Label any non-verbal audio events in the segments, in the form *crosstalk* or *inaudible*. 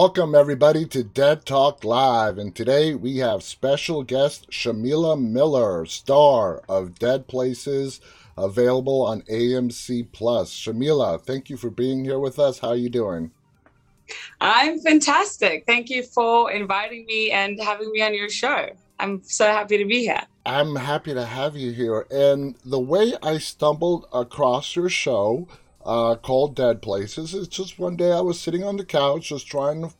Welcome, everybody, to Dead Talk Live. And today we have special guest Shamilla Miller, star of Dead Places, available on AMC Plus. Shamilla, thank you for being here with us. How are you doing? I'm fantastic. Thank you for inviting me and having me on your show. I'm so happy to be here. I'm happy to have you here. And the way I stumbled across your show, uh, called Dead Places. It's just one day I was sitting on the couch just trying to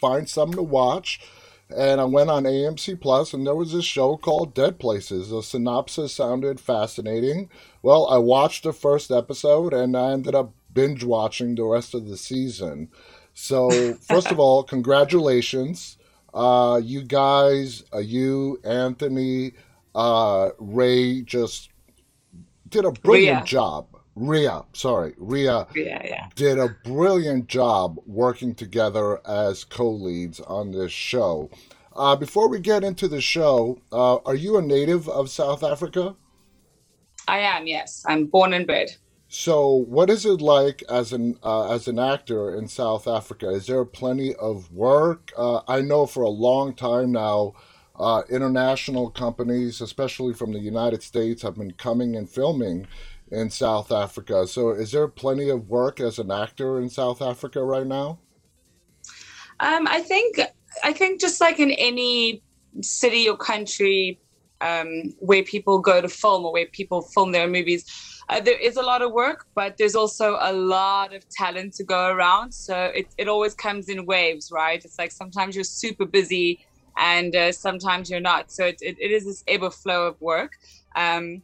find something to watch. And I went on AMC Plus, and there was this show called Dead Places. The synopsis sounded fascinating. Well, I watched the first episode, and I ended up binge watching the rest of the season. So, *laughs* first of all, congratulations. Uh, you guys, uh, you, Anthony, uh, Ray, just did a brilliant Rea. job. Rea, sorry, Rea, Rea yeah. did a brilliant job working together as co-leads on this show. Uh, before we get into the show, uh, are you a native of South Africa? I am. Yes, I'm born and bred. So, what is it like as an uh, as an actor in South Africa? Is there plenty of work? Uh, I know for a long time now, uh, international companies, especially from the United States, have been coming and filming in South Africa. So, is there plenty of work as an actor in South Africa right now? Um, I think I think just like in any city or country um, where people go to film or where people film their movies, uh, there is a lot of work, but there's also a lot of talent to go around. So it, it always comes in waves, right? It's like sometimes you're super busy and uh, sometimes you're not. So it, it, it is this ebb flow of work. Um,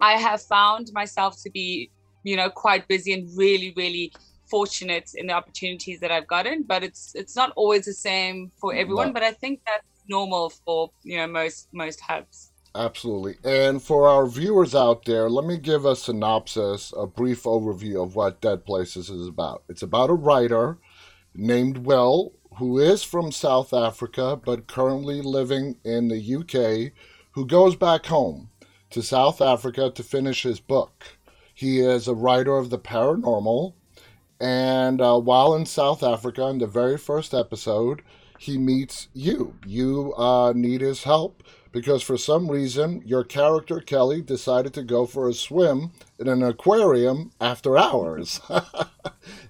I have found myself to be, you know, quite busy and really, really fortunate in the opportunities that I've gotten. But it's it's not always the same for everyone. But I think that's normal for you know most most hubs. Absolutely. And for our viewers out there, let me give a synopsis, a brief overview of what Dead Places is about. It's about a writer named Will who is from South Africa but currently living in the UK who goes back home to South Africa to finish his book. He is a writer of the paranormal, and uh, while in South Africa, in the very first episode, he meets you. You uh, need his help because for some reason your character Kelly decided to go for a swim in an aquarium after hours. *laughs* and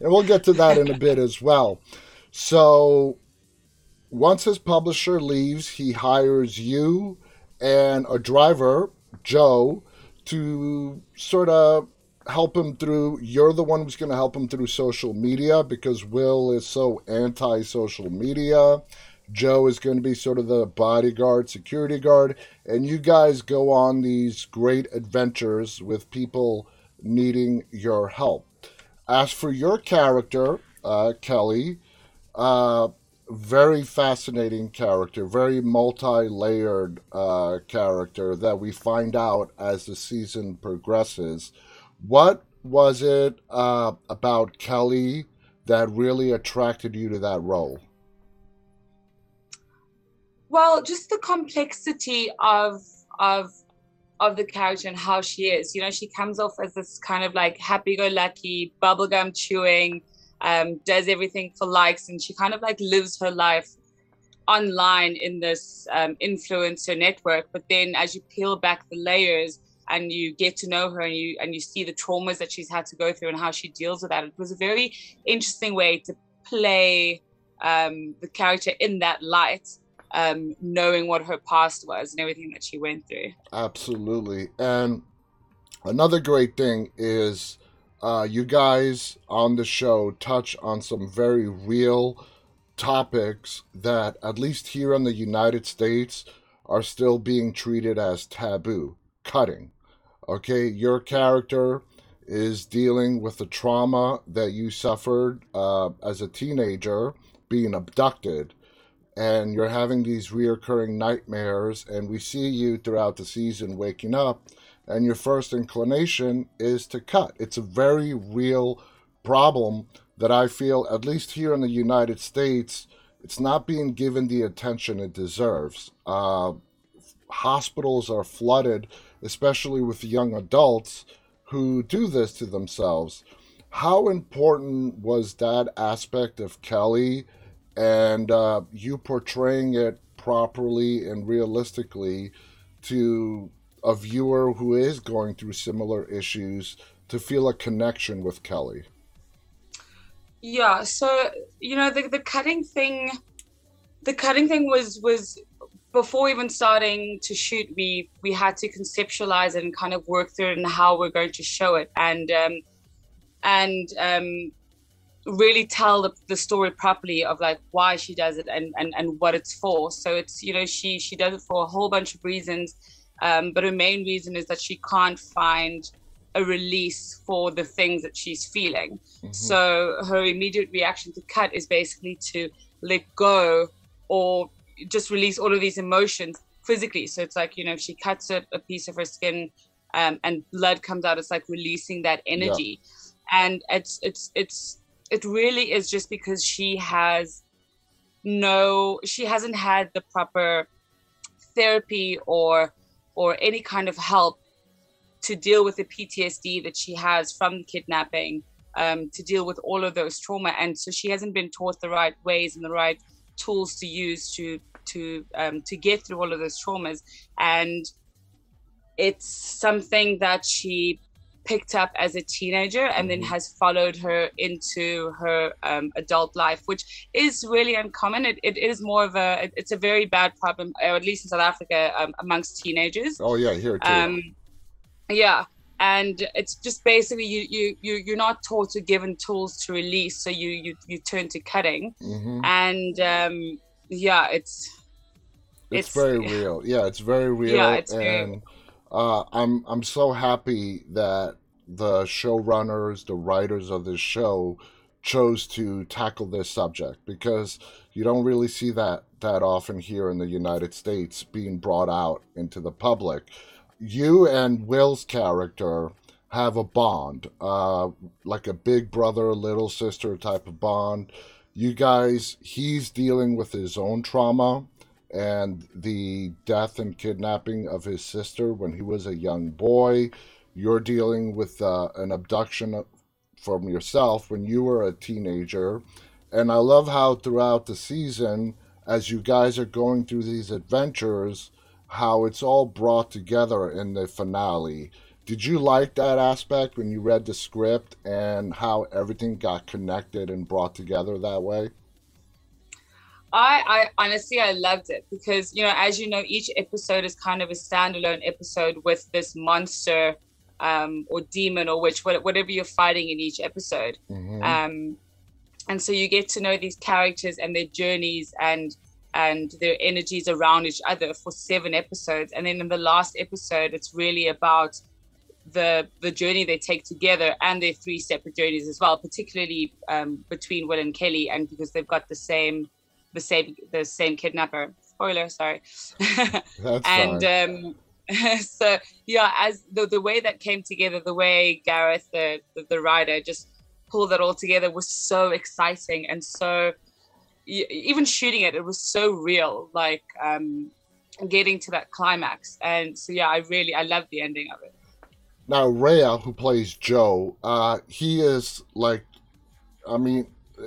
we'll get to that in a bit as well. So once his publisher leaves, he hires you and a driver Joe to sort of help him through. You're the one who's going to help him through social media because Will is so anti social media. Joe is going to be sort of the bodyguard, security guard, and you guys go on these great adventures with people needing your help. As for your character, uh, Kelly, uh, very fascinating character, very multi layered uh, character that we find out as the season progresses. What was it uh, about Kelly that really attracted you to that role? Well, just the complexity of of of the character and how she is. You know, she comes off as this kind of like happy-go-lucky, bubblegum chewing, um, does everything for likes, and she kind of like lives her life online in this um, influencer network. But then, as you peel back the layers and you get to know her, and you and you see the traumas that she's had to go through and how she deals with that, it was a very interesting way to play um, the character in that light. Um, knowing what her past was and everything that she went through. Absolutely. And another great thing is uh, you guys on the show touch on some very real topics that, at least here in the United States, are still being treated as taboo. Cutting. Okay, your character is dealing with the trauma that you suffered uh, as a teenager being abducted and you're having these reoccurring nightmares and we see you throughout the season waking up and your first inclination is to cut. It's a very real problem that I feel, at least here in the United States, it's not being given the attention it deserves. Uh, hospitals are flooded, especially with young adults who do this to themselves. How important was that aspect of Kelly and uh, you portraying it properly and realistically to a viewer who is going through similar issues to feel a connection with Kelly. Yeah, so you know the the cutting thing, the cutting thing was was before even starting to shoot. We we had to conceptualize and kind of work through it and how we're going to show it and um, and um, really tell the, the story properly of like why she does it and, and and what it's for. So it's you know she she does it for a whole bunch of reasons, um, but her main reason is that she can't find a release for the things that she's feeling. Mm-hmm. So her immediate reaction to cut is basically to let go or just release all of these emotions physically. So it's like, you know, if she cuts a, a piece of her skin um, and blood comes out, it's like releasing that energy. Yeah. And it's, it's, it's, it really is just because she has no, she hasn't had the proper therapy or, or any kind of help to deal with the PTSD that she has from kidnapping, um, to deal with all of those trauma. And so she hasn't been taught the right ways and the right tools to use to to um, to get through all of those traumas. And it's something that she picked up as a teenager and then mm-hmm. has followed her into her um, adult life, which is really uncommon. It, it is more of a, it's a very bad problem, or at least in South Africa, um, amongst teenagers. Oh yeah, here too. Um, yeah and it's just basically you you, you you're not taught or given tools to release so you you, you turn to cutting mm-hmm. and um yeah it's it's, it's very real yeah it's very real yeah, it's and very... uh i'm i'm so happy that the showrunners the writers of this show chose to tackle this subject because you don't really see that that often here in the united states being brought out into the public you and Will's character have a bond, uh, like a big brother, little sister type of bond. You guys, he's dealing with his own trauma and the death and kidnapping of his sister when he was a young boy. You're dealing with uh, an abduction from yourself when you were a teenager. And I love how throughout the season, as you guys are going through these adventures, how it's all brought together in the finale. Did you like that aspect when you read the script and how everything got connected and brought together that way? I, I honestly I loved it because you know as you know each episode is kind of a standalone episode with this monster um, or demon or witch whatever you're fighting in each episode mm-hmm. um, and so you get to know these characters and their journeys and and their energies around each other for seven episodes. And then in the last episode, it's really about the the journey they take together and their three separate journeys as well, particularly um, between Will and Kelly, and because they've got the same the same the same kidnapper. Spoiler, sorry. *laughs* and um, *laughs* so yeah, as the the way that came together, the way Gareth, the, the the writer, just pulled that all together was so exciting and so even shooting it, it was so real, like um, getting to that climax. And so, yeah, I really, I love the ending of it. Now, Rea, who plays Joe, uh, he is like, I mean,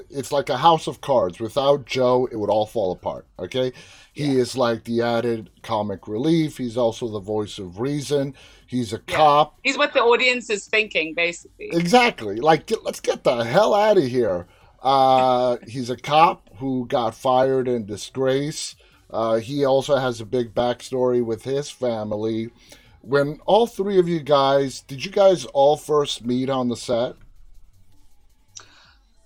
it's like a house of cards. Without Joe, it would all fall apart. Okay, he yeah. is like the added comic relief. He's also the voice of reason. He's a yeah. cop. He's what the audience is thinking, basically. Exactly. Like, let's get the hell out of here. Uh, *laughs* he's a cop who got fired in disgrace. Uh, he also has a big backstory with his family. When all three of you guys, did you guys all first meet on the set?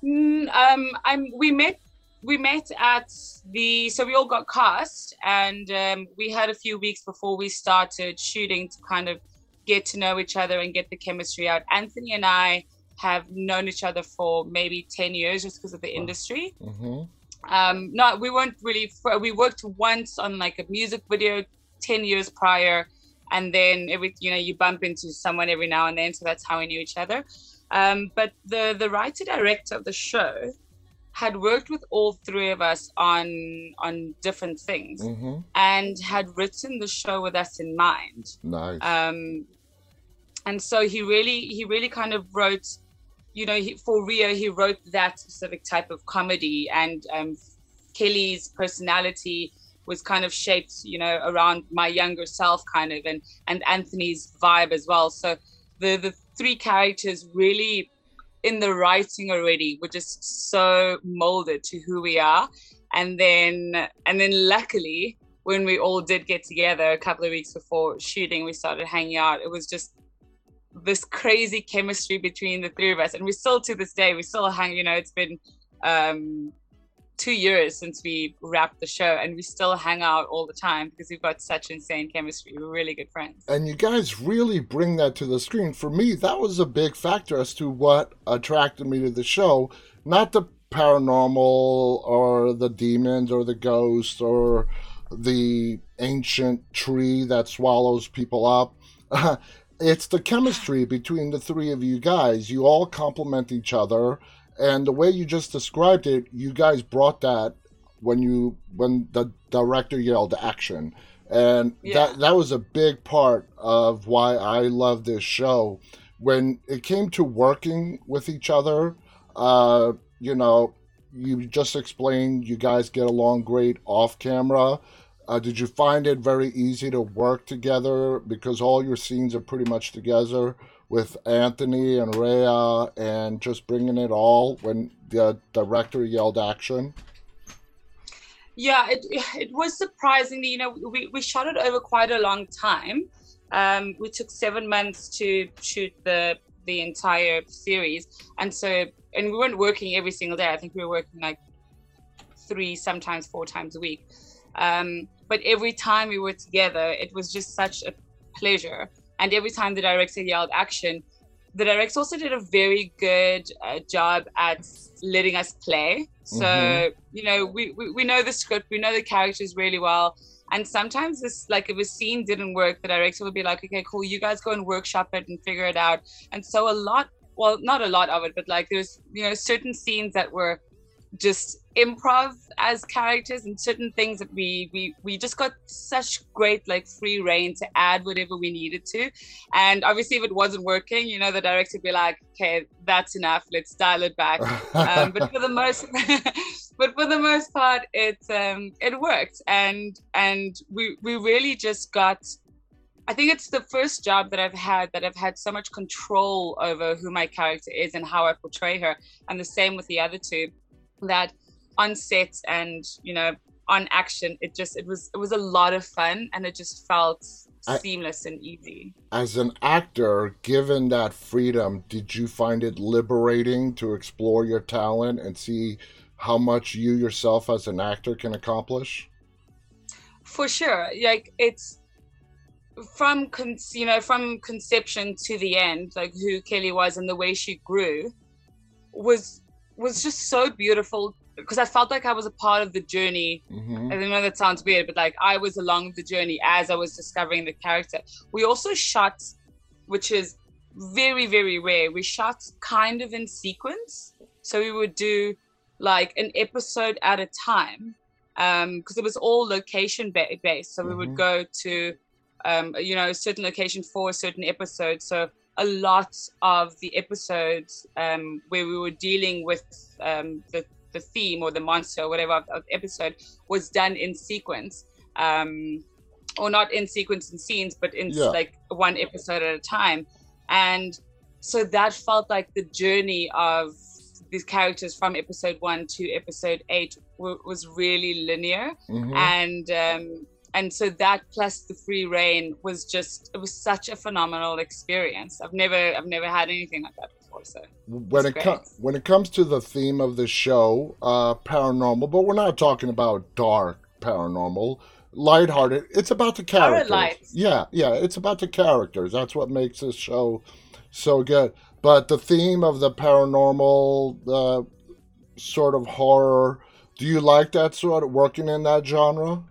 Mm, um, I'm. We met. We met at the. So we all got cast, and um, we had a few weeks before we started shooting to kind of get to know each other and get the chemistry out. Anthony and I have known each other for maybe 10 years just because of the industry. Mm-hmm. Um, not we weren't really we worked once on like a music video 10 years prior and then every you know you bump into someone every now and then so that's how we knew each other um, but the the writer director of the show had worked with all three of us on on different things mm-hmm. and had written the show with us in mind nice um, and so he really he really kind of wrote you know, he, for Rio, he wrote that specific type of comedy, and um, Kelly's personality was kind of shaped, you know, around my younger self, kind of, and and Anthony's vibe as well. So the the three characters really in the writing already were just so molded to who we are. And then and then luckily when we all did get together a couple of weeks before shooting we started hanging out. It was just this crazy chemistry between the three of us. And we still to this day we still hang you know it's been um two years since we wrapped the show and we still hang out all the time because we've got such insane chemistry. We're really good friends. And you guys really bring that to the screen. For me that was a big factor as to what attracted me to the show. Not the paranormal or the demons or the ghosts or the ancient tree that swallows people up. *laughs* It's the chemistry between the three of you guys. You all complement each other and the way you just described it, you guys brought that when you when the director yelled action. And yeah. that that was a big part of why I love this show. When it came to working with each other, uh, you know, you just explained you guys get along great off camera. Uh, did you find it very easy to work together because all your scenes are pretty much together? With Anthony and Rea and just bringing it all when the director yelled action? Yeah, it, it was surprisingly, you know, we, we shot it over quite a long time. Um, we took seven months to shoot the the entire series, and so and we weren't working every single day. I think we were working like three, sometimes four times a week. Um, but every time we were together, it was just such a pleasure and every time the director yelled action, the director also did a very good uh, job at letting us play. So, mm-hmm. you know, we, we, we know the script, we know the characters really well. And sometimes this, like, if a scene didn't work, the director would be like, okay, cool, you guys go and workshop it and figure it out. And so a lot, well, not a lot of it, but like there's, you know, certain scenes that were just improv as characters and certain things that we we we just got such great like free reign to add whatever we needed to. And obviously if it wasn't working you know the director would be like okay that's enough. Let's dial it back. Um, but for the *laughs* most *laughs* but for the most part it um it worked. And and we we really just got I think it's the first job that I've had that I've had so much control over who my character is and how I portray her. And the same with the other two that on set and you know on action it just it was it was a lot of fun and it just felt I, seamless and easy. As an actor given that freedom did you find it liberating to explore your talent and see how much you yourself as an actor can accomplish? For sure. Like it's from con- you know from conception to the end like who kelly was and the way she grew was was just so beautiful because I felt like I was a part of the journey. Mm-hmm. I know that sounds weird, but like I was along the journey as I was discovering the character. We also shot, which is very, very rare, we shot kind of in sequence. So we would do like an episode at a time because um, it was all location based. So mm-hmm. we would mm-hmm. go to, um, you know, a certain location for a certain episode. So a lot of the episodes um, where we were dealing with um, the, the theme or the monster or whatever of, of episode was done in sequence. Um, or not in sequence and scenes, but in yeah. like one episode at a time. And so that felt like the journey of these characters from episode one to episode eight w- was really linear. Mm-hmm. And um, and so that plus the free reign was just it was such a phenomenal experience i've never i've never had anything like that so. When it comes when it comes to the theme of the show uh paranormal but we're not talking about dark paranormal lighthearted it's about the characters. yeah yeah it's about the characters. That's what makes this show so good. But the theme of the paranormal uh, sort of horror do you like that sort of working in that genre?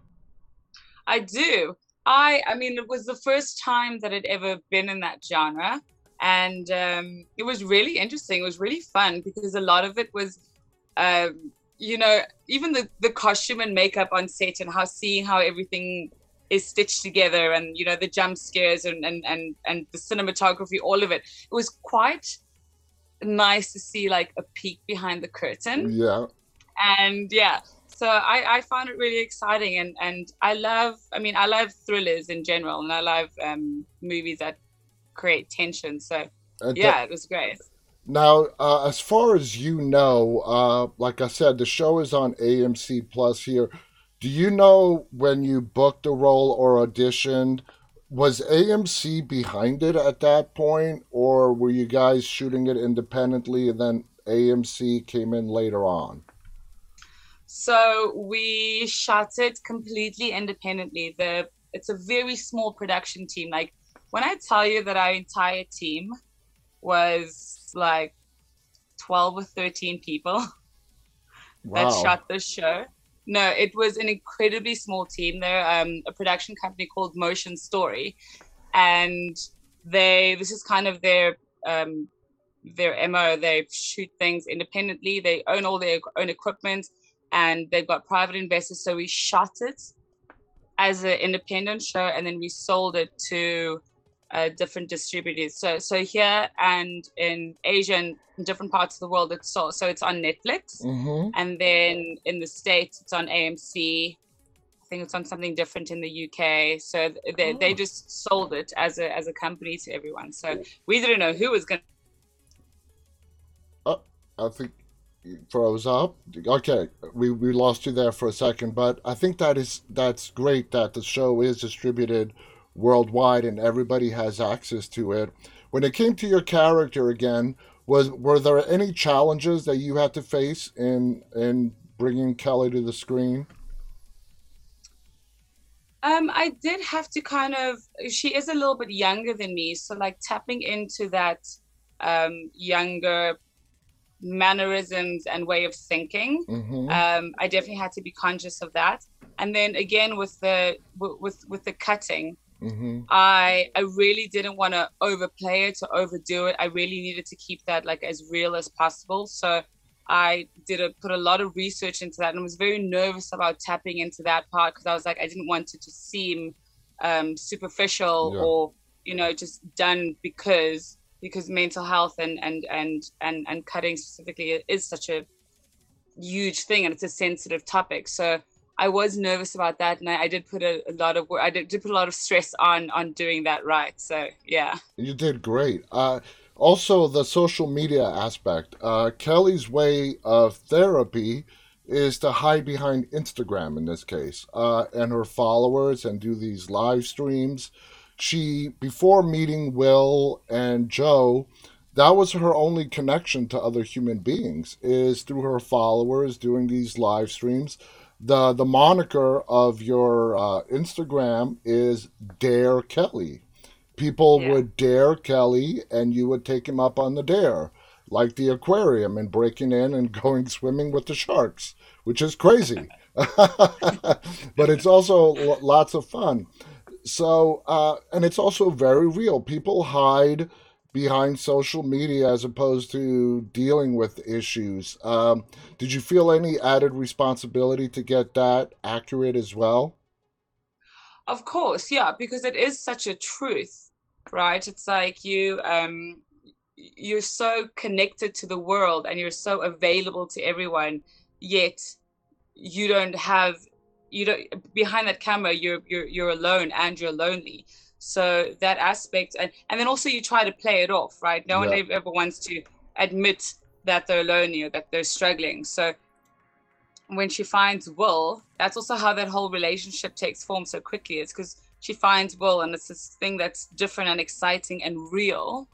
I do. I I mean, it was the first time that I'd ever been in that genre, and um, it was really interesting. It was really fun because a lot of it was, um, you know, even the the costume and makeup on set and how seeing how everything is stitched together and you know the jump scares and and and, and the cinematography all of it. It was quite nice to see like a peek behind the curtain. Yeah. And yeah so I, I found it really exciting and, and I love I mean I love thrillers in general and I love um, movies that create tension. So and yeah, it was great. Now, uh, as far as you know, uh, like I said, the show is on AMC Plus here. Do you know when you booked a role or auditioned? Was AMC behind it at that point, or were you guys shooting it independently and then AMC came in later on? So we shot it completely independently. The it's a very small production team. Like when I tell you that our entire team was like 12 or 13 people *laughs* wow. that shot this show. No, it was an incredibly small team. They're um, a production company called Motion Story, and they this is kind of their um, their mo. They shoot things independently. They own all their own equipment, and they've got private investors. So we shot it as an independent show, and then we sold it to uh, different distributors. So so here and in Asia and in different parts of the world, it's so so it's on Netflix, mm-hmm. and then in the states it's on AMC. I think it's on something different in the UK. So they, oh. they just sold it as a as a company to everyone. So we didn't know who was going. Uh, I think froze up. Okay, we, we lost you there for a second, but I think that is that's great that the show is distributed worldwide and everybody has access to it. When it came to your character again, was were there any challenges that you had to face in in bringing Kelly to the screen? Um, I did have to kind of. She is a little bit younger than me, so like tapping into that um, younger mannerisms and way of thinking. Mm-hmm. Um, I definitely had to be conscious of that. And then again with the with with the cutting, Mm-hmm. I I really didn't want to overplay it or overdo it. I really needed to keep that like as real as possible. So I did a, put a lot of research into that and was very nervous about tapping into that part because I was like I didn't want it to seem um, superficial yeah. or you know just done because because mental health and and and and and cutting specifically is such a huge thing and it's a sensitive topic. So I was nervous about that, and I, I did put a, a, lot of. I did, did, put a lot of stress on on doing that right. So yeah, you did great. Uh, also, the social media aspect. Uh, Kelly's way of therapy is to hide behind Instagram in this case, uh, and her followers, and do these live streams. She before meeting Will and Joe that was her only connection to other human beings is through her followers doing these live streams the the moniker of your uh, Instagram is Dare Kelly. People yeah. would dare Kelly, and you would take him up on the dare, like the aquarium and breaking in and *laughs* going swimming with the sharks, which is crazy, *laughs* but it's also lots of fun. So, uh, and it's also very real. People hide behind social media as opposed to dealing with issues. Um, did you feel any added responsibility to get that accurate as well? Of course, yeah, because it is such a truth, right? It's like you um you're so connected to the world and you're so available to everyone, yet you don't have you don't behind that camera you're you're you're alone and you're lonely so that aspect, and, and then also you try to play it off, right? No yeah. one ever wants to admit that they're lonely or that they're struggling. So when she finds Will, that's also how that whole relationship takes form so quickly. It's because she finds Will, and it's this thing that's different and exciting and real.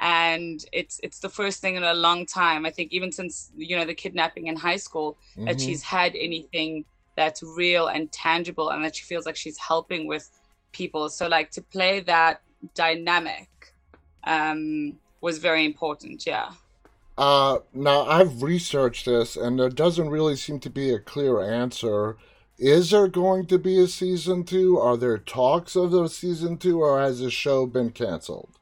And it's it's the first thing in a long time. I think even since you know the kidnapping in high school, mm-hmm. that she's had anything that's real and tangible, and that she feels like she's helping with people. So like to play that dynamic um, was very important. Yeah. Uh, now I've researched this, and there doesn't really seem to be a clear answer. Is there going to be a season two? Are there talks of a season two, or has the show been canceled?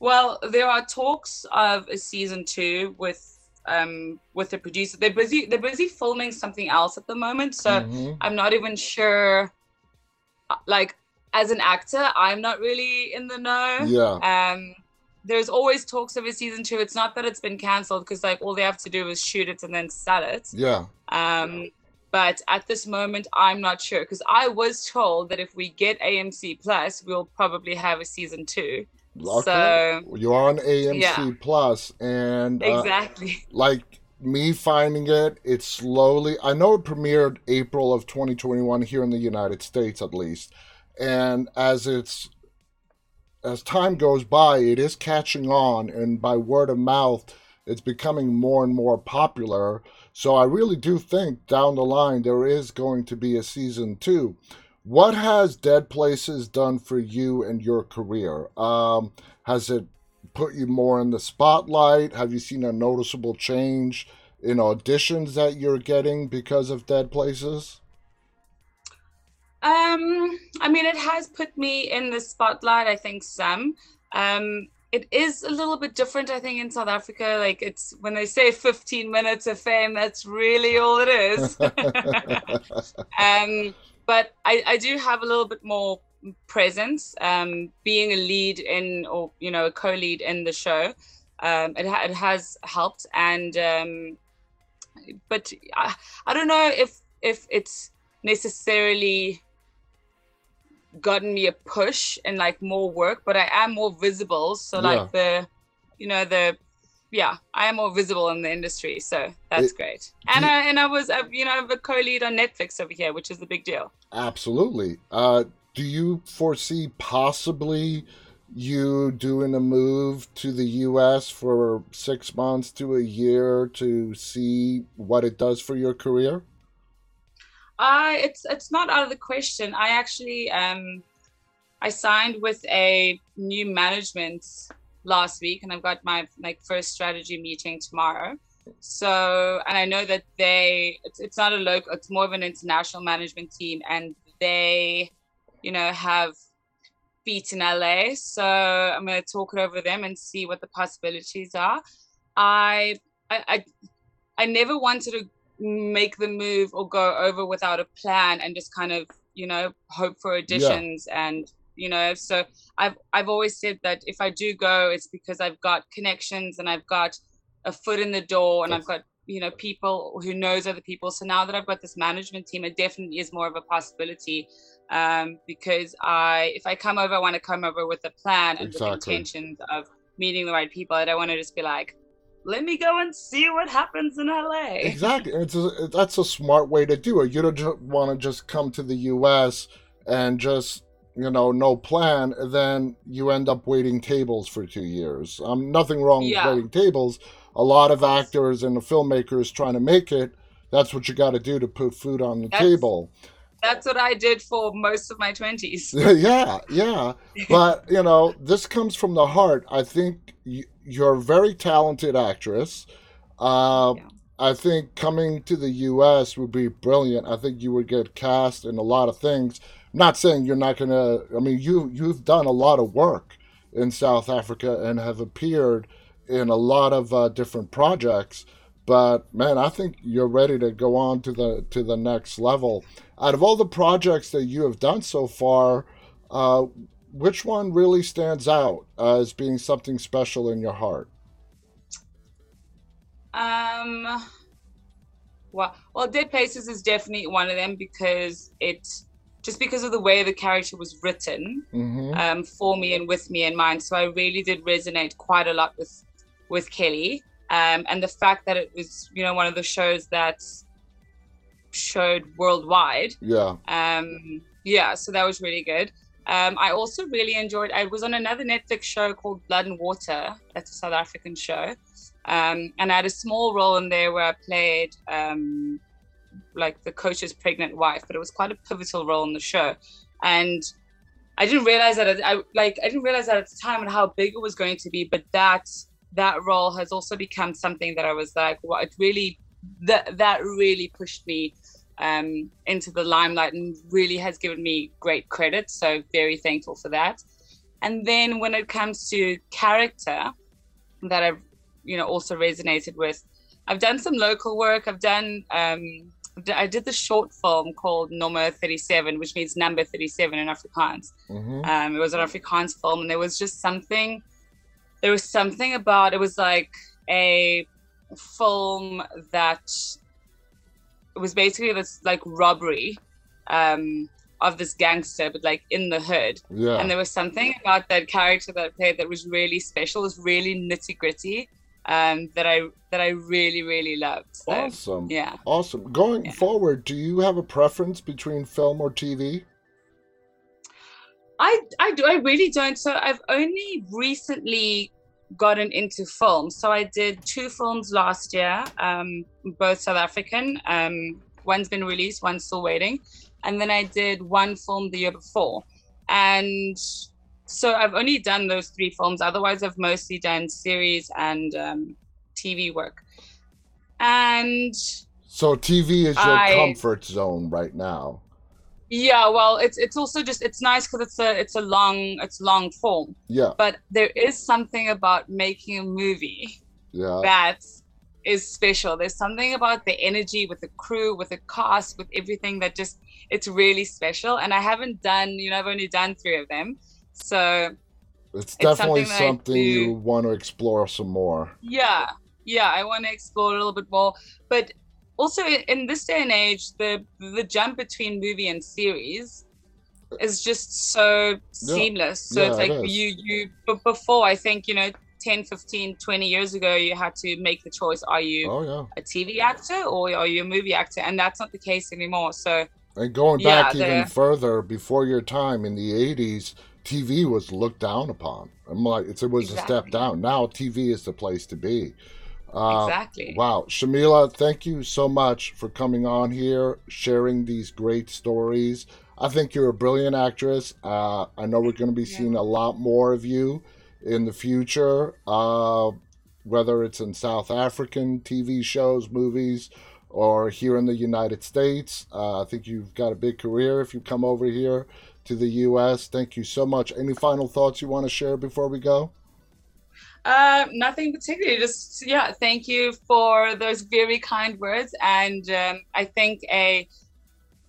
Well, there are talks of a season two with um with the producer. They're busy. They're busy filming something else at the moment, so mm-hmm. I'm not even sure. Like as an actor, I'm not really in the know. Yeah. Um, there's always talks of a season two. It's not that it's been cancelled because like all they have to do is shoot it and then sell it. Yeah. Um, but at this moment, I'm not sure because I was told that if we get AMC Plus, we'll probably have a season two. So you're on AMC yeah. Plus, and uh, exactly like me finding it, it's slowly. I know it premiered April of 2021 here in the United States, at least, and as it's as time goes by, it is catching on, and by word of mouth, it's becoming more and more popular. So I really do think down the line there is going to be a season two. What has Dead Places done for you and your career? Um, has it put you more in the spotlight? Have you seen a noticeable change in auditions that you're getting because of Dead Places? Um, I mean, it has put me in the spotlight. I think some. Um, it is a little bit different, I think, in South Africa. Like it's when they say 15 minutes of fame, that's really all it is. *laughs* um, but I, I do have a little bit more presence, um, being a lead in, or you know, a co-lead in the show. Um, it, ha- it has helped, and um, but I, I don't know if if it's necessarily gotten me a push and like more work, but I am more visible. So yeah. like the, you know, the, yeah, I am more visible in the industry. So that's it, great. And you, I and I was, uh, you know, I'm a co-lead on Netflix over here, which is a big deal. Absolutely. Uh, do you foresee possibly you doing a move to the U.S. for six months to a year to see what it does for your career? It's it's not out of the question. I actually um, I signed with a new management last week, and I've got my like first strategy meeting tomorrow. So, and I know that they it's, it's not a local, it's more of an international management team, and they, you know, have feet in LA. So I'm going to talk it over them and see what the possibilities are. I I I, I never wanted to make the move or go over without a plan and just kind of you know hope for additions yeah. and you know so i've i've always said that if i do go it's because i've got connections and i've got a foot in the door and i've got you know people who knows other people so now that i've got this management team it definitely is more of a possibility um, because i if i come over i want to come over with a plan and exactly. with intentions of meeting the right people i don't want to just be like let me go and see what happens in LA. Exactly. It's a, that's a smart way to do it. You don't want to just come to the US and just, you know, no plan, then you end up waiting tables for two years. Um, nothing wrong yeah. with waiting tables. A lot of actors and the filmmakers trying to make it, that's what you got to do to put food on the that's, table. That's what I did for most of my 20s. *laughs* yeah, yeah. But, you know, this comes from the heart. I think you're a very talented actress. Uh, yeah. I think coming to the U.S. would be brilliant. I think you would get cast in a lot of things. I'm not saying you're not gonna. I mean, you you've done a lot of work in South Africa and have appeared in a lot of uh, different projects. But man, I think you're ready to go on to the to the next level. Out of all the projects that you have done so far, uh, which one really stands out as being something special in your heart? Um, well, well, Dead Places is definitely one of them because it just because of the way the character was written mm-hmm. um, for me and with me in mind. So I really did resonate quite a lot with with Kelly, um, and the fact that it was you know one of the shows that showed worldwide. Yeah. Um. Yeah. So that was really good. Um, I also really enjoyed. I was on another Netflix show called Blood and Water. That's a South African show, um, and I had a small role in there where I played um, like the coach's pregnant wife, but it was quite a pivotal role in the show, and I didn't realize that. I like I didn't realize that at the time and how big it was going to be. But that that role has also become something that I was like, well, it really that that really pushed me um, into the limelight and really has given me great credit. So very thankful for that. And then when it comes to character that I've, you know, also resonated with, I've done some local work. I've done, um, I did the short film called Nommer 37, which means number 37 in Afrikaans. Mm-hmm. Um, it was an Afrikaans film, and there was just something, there was something about, it was like a film that it was basically this like robbery um, of this gangster, but like in the hood. Yeah. And there was something about that character that I played that was really special. It was really nitty gritty. Um, that I that I really really loved. So, awesome. Yeah. Awesome. Going Yeah. forward, do you have a preference between film or TV? I I do I really don't. So I've only recently gotten into film. So I did two films last year, um, both South African. Um, one's been released, one's still waiting, and then I did one film the year before, and so I've only done those three films. Otherwise, I've mostly done series and um, TV work. And So TV is your I- comfort zone right now. Yeah, well, it's it's also just it's nice because it's a it's a long it's long form. Yeah. but there is something about making a movie Yeah. that is special. There's something about the energy with the crew, with the cast, with everything that just it's really special. And I haven't done, you know, I've only done three of them. So It's definitely something something you want to explore some more. yeah, yeah, I want to explore a little bit more. But also in, this day and age, the the jump between movie and series is just so seamless. So Yeah, it's like is. you you but before I think, you know, 10, 15, 20 years ago you had to make the choice are you Oh yeah. a TV actor or are you a movie actor? And that's not the case anymore. So And going back even further, before your time in the '80s, TV was looked down upon. I'm like, it's, it was a step down. Now TV is the place to be. Uh, exactly. Wow, Shamilla, thank you so much for coming on here, sharing these great stories. I think you're a brilliant actress. Uh, I know we're going to be Yeah. seeing a lot more of you in the future, uh, whether it's in South African TV shows, movies, or here in the United States. Uh, I think you've got a big career if you come over here to the U.S. Thank you so much. Any final thoughts you want to share before we go? Uh, nothing particularly. Just yeah, thank you for those very kind words. And um, I think a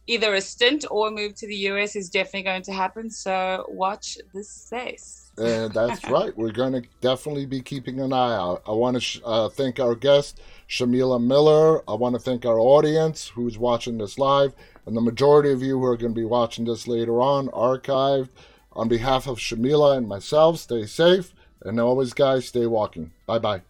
either a stint or a move to the US is definitely going to happen. So watch this space. That's *laughs* right. We're going to definitely be keeping an eye out. I want to sh- uh, thank our guest, Shamilla Miller. I want to thank our audience who's watching this live, and the majority of you who are going to be watching this later on, archived. On behalf of Shamilla and myself, stay safe. And always, guys, stay walking. Bye bye.